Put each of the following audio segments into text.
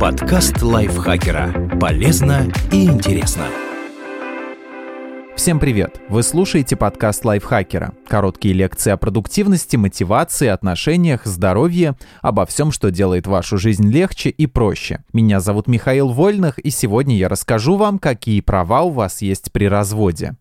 Подкаст лайфхакера. Полезно и интересно. Всем привет! Вы слушаете подкаст лайфхакера. Короткие лекции о продуктивности, мотивации, отношениях, здоровье, обо всем, что делает вашу жизнь легче и проще. Меня зовут Михаил Вольных, и сегодня я расскажу вам, какие права у вас есть при разводе.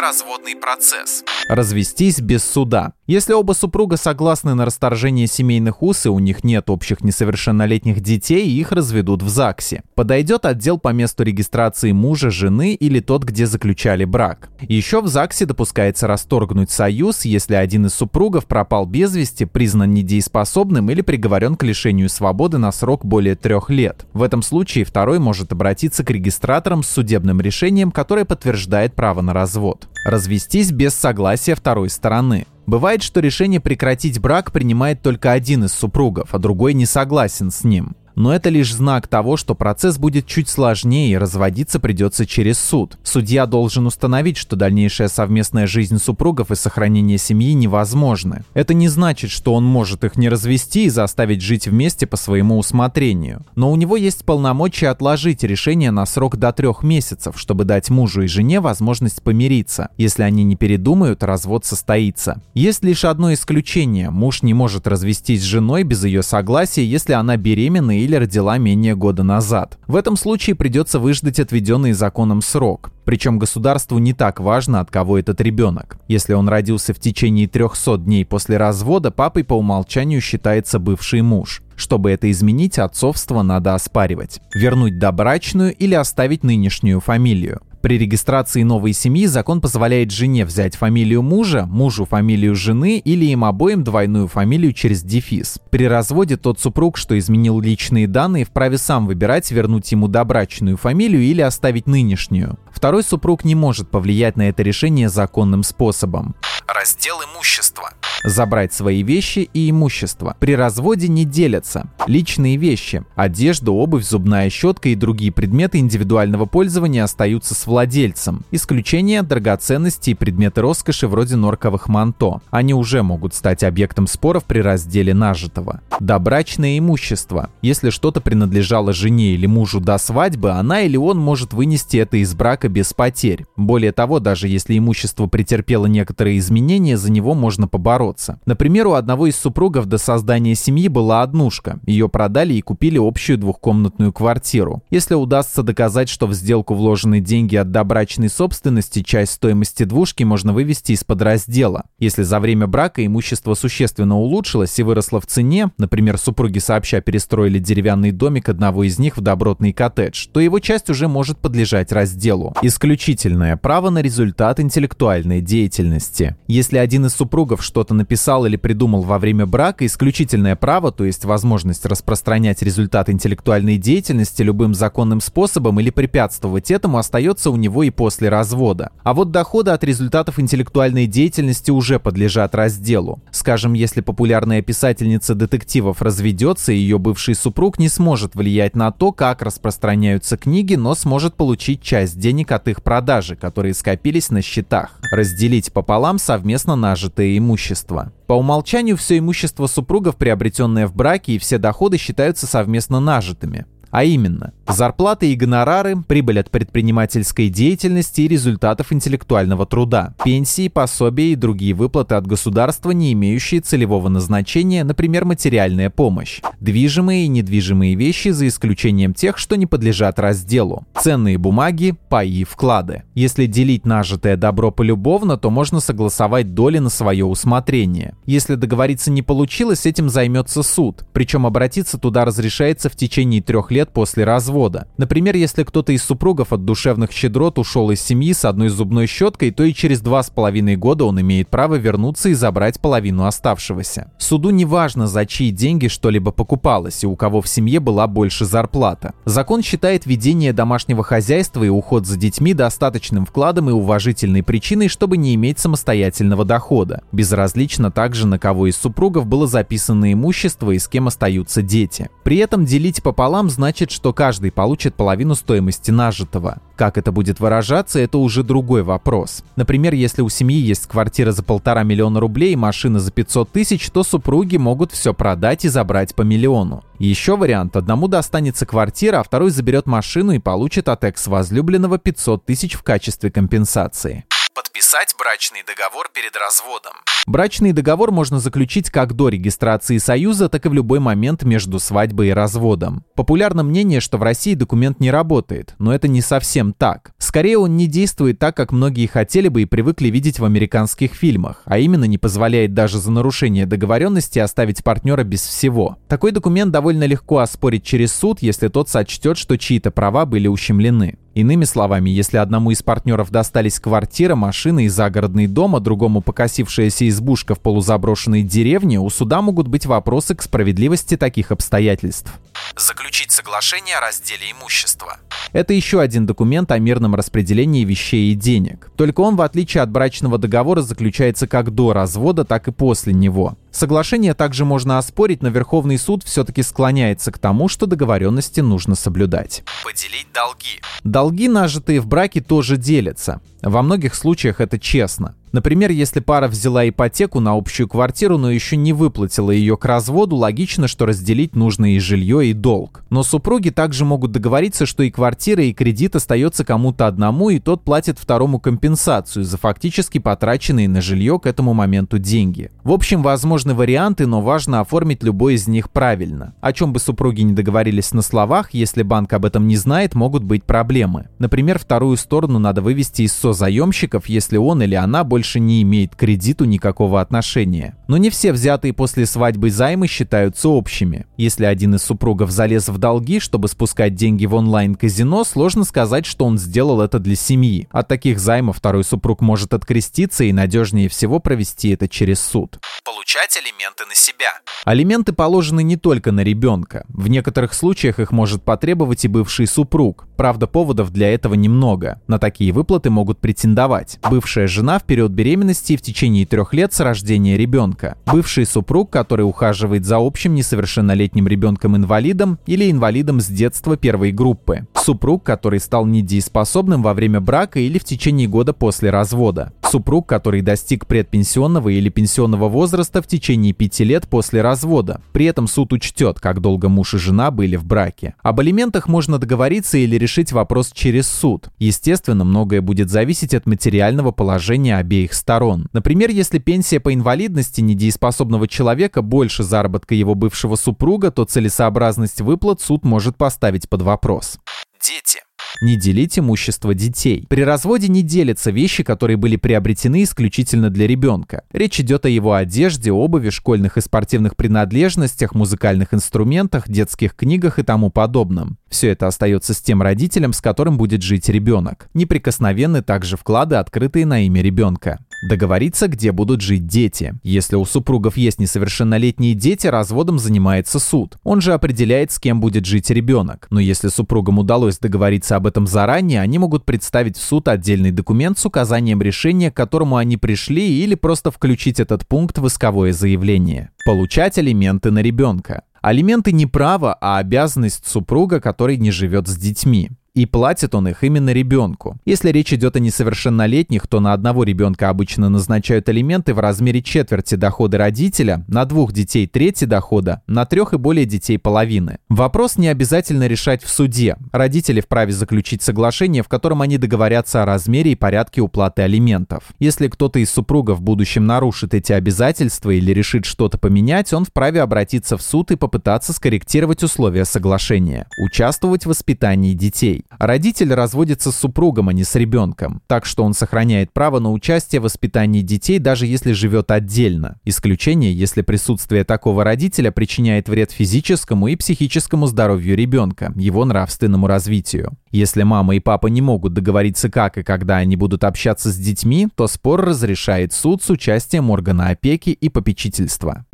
Бракоразводный процесс. Развестись без суда. Если оба супруга согласны на расторжение семейных уз и у них нет общих несовершеннолетних детей, их разведут в ЗАГСе. Подойдет отдел по месту регистрации мужа, жены или тот, где заключали брак. Еще в ЗАГСе допускается расторгнуть союз, если один из супругов пропал без вести, признан недееспособным или приговорен к лишению свободы на срок более трех лет. В этом случае второй может обратиться к регистраторам с судебным решением, которое подтверждает право на развод. Развестись без согласия второй стороны. Бывает, что решение прекратить брак принимает только один из супругов, а другой не согласен с ним но это лишь знак того, что процесс будет чуть сложнее и разводиться придется через суд. Судья должен установить, что дальнейшая совместная жизнь супругов и сохранение семьи невозможны. Это не значит, что он может их не развести и заставить жить вместе по своему усмотрению. Но у него есть полномочия отложить решение на срок до трех месяцев, чтобы дать мужу и жене возможность помириться. Если они не передумают, развод состоится. Есть лишь одно исключение. Муж не может развестись с женой без ее согласия, если она беременна или или родила менее года назад. В этом случае придется выждать отведенный законом срок. Причем государству не так важно, от кого этот ребенок. Если он родился в течение 300 дней после развода, папой по умолчанию считается бывший муж. Чтобы это изменить, отцовство надо оспаривать. Вернуть добрачную или оставить нынешнюю фамилию. При регистрации новой семьи закон позволяет жене взять фамилию мужа, мужу фамилию жены или им обоим двойную фамилию через дефис. При разводе тот супруг, что изменил личные данные, вправе сам выбирать, вернуть ему добрачную фамилию или оставить нынешнюю. Второй супруг не может повлиять на это решение законным способом. Раздел имущества. Забрать свои вещи и имущество. При разводе не делятся. Личные вещи, одежда, обувь, зубная щетка и другие предметы индивидуального пользования остаются с владельцем. Исключение – драгоценности и предметы роскоши вроде норковых манто. Они уже могут стать объектом споров при разделе нажитого. Добрачное имущество. Если что-то принадлежало жене или мужу до свадьбы, она или он может вынести это из брака без потерь. Более того, даже если имущество претерпело некоторые изменения, за него можно побороться бороться. Например, у одного из супругов до создания семьи была однушка. Ее продали и купили общую двухкомнатную квартиру. Если удастся доказать, что в сделку вложены деньги от добрачной собственности, часть стоимости двушки можно вывести из-под раздела. Если за время брака имущество существенно улучшилось и выросло в цене, например, супруги сообща перестроили деревянный домик одного из них в добротный коттедж, то его часть уже может подлежать разделу. Исключительное право на результат интеллектуальной деятельности. Если один из супругов что-то написал или придумал во время брака, исключительное право, то есть возможность распространять результат интеллектуальной деятельности любым законным способом или препятствовать этому, остается у него и после развода. А вот доходы от результатов интеллектуальной деятельности уже подлежат разделу. Скажем, если популярная писательница детективов разведется, ее бывший супруг не сможет влиять на то, как распространяются книги, но сможет получить часть денег от их продажи, которые скопились на счетах. Разделить пополам совместно нажитое имущество. По умолчанию все имущество супругов, приобретенное в браке, и все доходы считаются совместно нажитыми. А именно, зарплаты и гонорары, прибыль от предпринимательской деятельности и результатов интеллектуального труда, пенсии, пособия и другие выплаты от государства, не имеющие целевого назначения, например, материальная помощь, движимые и недвижимые вещи за исключением тех, что не подлежат разделу, ценные бумаги, паи и вклады. Если делить нажитое добро полюбовно, то можно согласовать доли на свое усмотрение. Если договориться не получилось, этим займется суд, причем обратиться туда разрешается в течение трех лет после развода. Например, если кто-то из супругов от душевных щедрот ушел из семьи с одной зубной щеткой, то и через два с половиной года он имеет право вернуться и забрать половину оставшегося. Суду не важно, за чьи деньги что-либо покупалось и у кого в семье была больше зарплата. Закон считает ведение домашнего хозяйства и уход за детьми достаточным вкладом и уважительной причиной, чтобы не иметь самостоятельного дохода. Безразлично также, на кого из супругов было записано имущество и с кем остаются дети. При этом делить пополам значит, что каждый который получит половину стоимости нажитого. Как это будет выражаться, это уже другой вопрос. Например, если у семьи есть квартира за полтора миллиона рублей и машина за 500 тысяч, то супруги могут все продать и забрать по миллиону. Еще вариант. Одному достанется квартира, а второй заберет машину и получит от экс-возлюбленного 500 тысяч в качестве компенсации. Подписать брачный договор перед разводом. Брачный договор можно заключить как до регистрации союза, так и в любой момент между свадьбой и разводом. Популярно мнение, что в России документ не работает, но это не совсем так. Скорее, он не действует так, как многие хотели бы и привыкли видеть в американских фильмах, а именно не позволяет даже за нарушение договоренности оставить партнера без всего. Такой документ довольно легко оспорить через суд, если тот сочтет, что чьи-то права были ущемлены. Иными словами, если одному из партнеров достались квартира, машина и загородный дом, а другому покосившаяся избушка в полузаброшенной деревне, у суда могут быть вопросы к справедливости таких обстоятельств. Заключить соглашение о разделе имущества. Это еще один документ о мирном распределении вещей и денег. Только он, в отличие от брачного договора, заключается как до развода, так и после него. Соглашение также можно оспорить, но Верховный суд все-таки склоняется к тому, что договоренности нужно соблюдать. Поделить долги. Долги, нажитые в браке, тоже делятся. Во многих случаях это честно. Например, если пара взяла ипотеку на общую квартиру, но еще не выплатила ее к разводу, логично, что разделить нужно и жилье, и долг. Но супруги также могут договориться, что и квартира, и кредит остается кому-то одному, и тот платит второму компенсацию за фактически потраченные на жилье к этому моменту деньги. В общем, возможны варианты, но важно оформить любой из них правильно. О чем бы супруги не договорились на словах, если банк об этом не знает, могут быть проблемы. Например, вторую сторону надо вывести из созаемщиков, если он или она больше больше не имеет к кредиту никакого отношения. Но не все взятые после свадьбы займы считаются общими. Если один из супругов залез в долги, чтобы спускать деньги в онлайн-казино, сложно сказать, что он сделал это для семьи. От таких займов второй супруг может откреститься и надежнее всего провести это через суд. Получать алименты на себя. Алименты положены не только на ребенка. В некоторых случаях их может потребовать и бывший супруг. Правда, поводов для этого немного. На такие выплаты могут претендовать. Бывшая жена в период беременности и в течение трех лет с рождения ребенка. Бывший супруг, который ухаживает за общим несовершеннолетним ребенком-инвалидом или инвалидом с детства первой группы. Супруг, который стал недееспособным во время брака или в течение года после развода. Супруг, который достиг предпенсионного или пенсионного возраста в течение пяти лет после развода. При этом суд учтет, как долго муж и жена были в браке. Об алиментах можно договориться или решить вопрос через суд. Естественно, многое будет зависеть от материального положения обеих сторон. Например, если пенсия по инвалидности недееспособного человека больше заработка его бывшего супруга, то целесообразность выплат суд может поставить под вопрос. Дети. Не делить имущество детей. При разводе не делятся вещи, которые были приобретены исключительно для ребенка. Речь идет о его одежде, обуви, школьных и спортивных принадлежностях, музыкальных инструментах, детских книгах и тому подобном. Все это остается с тем родителем, с которым будет жить ребенок. Неприкосновенны также вклады, открытые на имя ребенка. Договориться, где будут жить дети. Если у супругов есть несовершеннолетние дети, разводом занимается суд. Он же определяет, с кем будет жить ребенок. Но если супругам удалось договориться об этом заранее, они могут представить в суд отдельный документ с указанием решения, к которому они пришли, или просто включить этот пункт в исковое заявление. Получать алименты на ребенка. Алименты не право, а обязанность супруга, который не живет с детьми. И платит он их именно ребенку. Если речь идет о несовершеннолетних, то на одного ребенка обычно назначают алименты в размере четверти дохода родителя, на двух детей трети дохода, на трех и более детей половины. Вопрос не обязательно решать в суде. Родители вправе заключить соглашение, в котором они договорятся о размере и порядке уплаты алиментов. Если кто-то из супругов в будущем нарушит эти обязательства или решит что-то поменять, он вправе обратиться в суд и попытаться скорректировать условия соглашения. Участвовать в воспитании детей. Родитель разводится с супругом, а не с ребенком, так что он сохраняет право на участие в воспитании детей, даже если живет отдельно. Исключение, если присутствие такого родителя причиняет вред физическому и психическому здоровью ребенка, его нравственному развитию. Если мама и папа не могут договориться, как и когда они будут общаться с детьми, то спор разрешает суд с участием органа опеки и попечительства.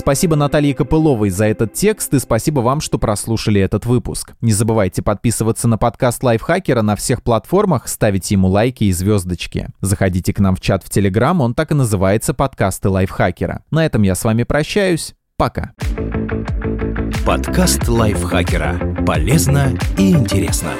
Спасибо Наталье Копыловой за этот текст и спасибо вам, что прослушали этот выпуск. Не забывайте подписываться на подкаст Лайфхакера на всех платформах, ставить ему лайки и звездочки. Заходите к нам в чат в Телеграм, он так и называется «Подкасты Лайфхакера». На этом я с вами прощаюсь. Пока. Подкаст Лайфхакера. Полезно и интересно.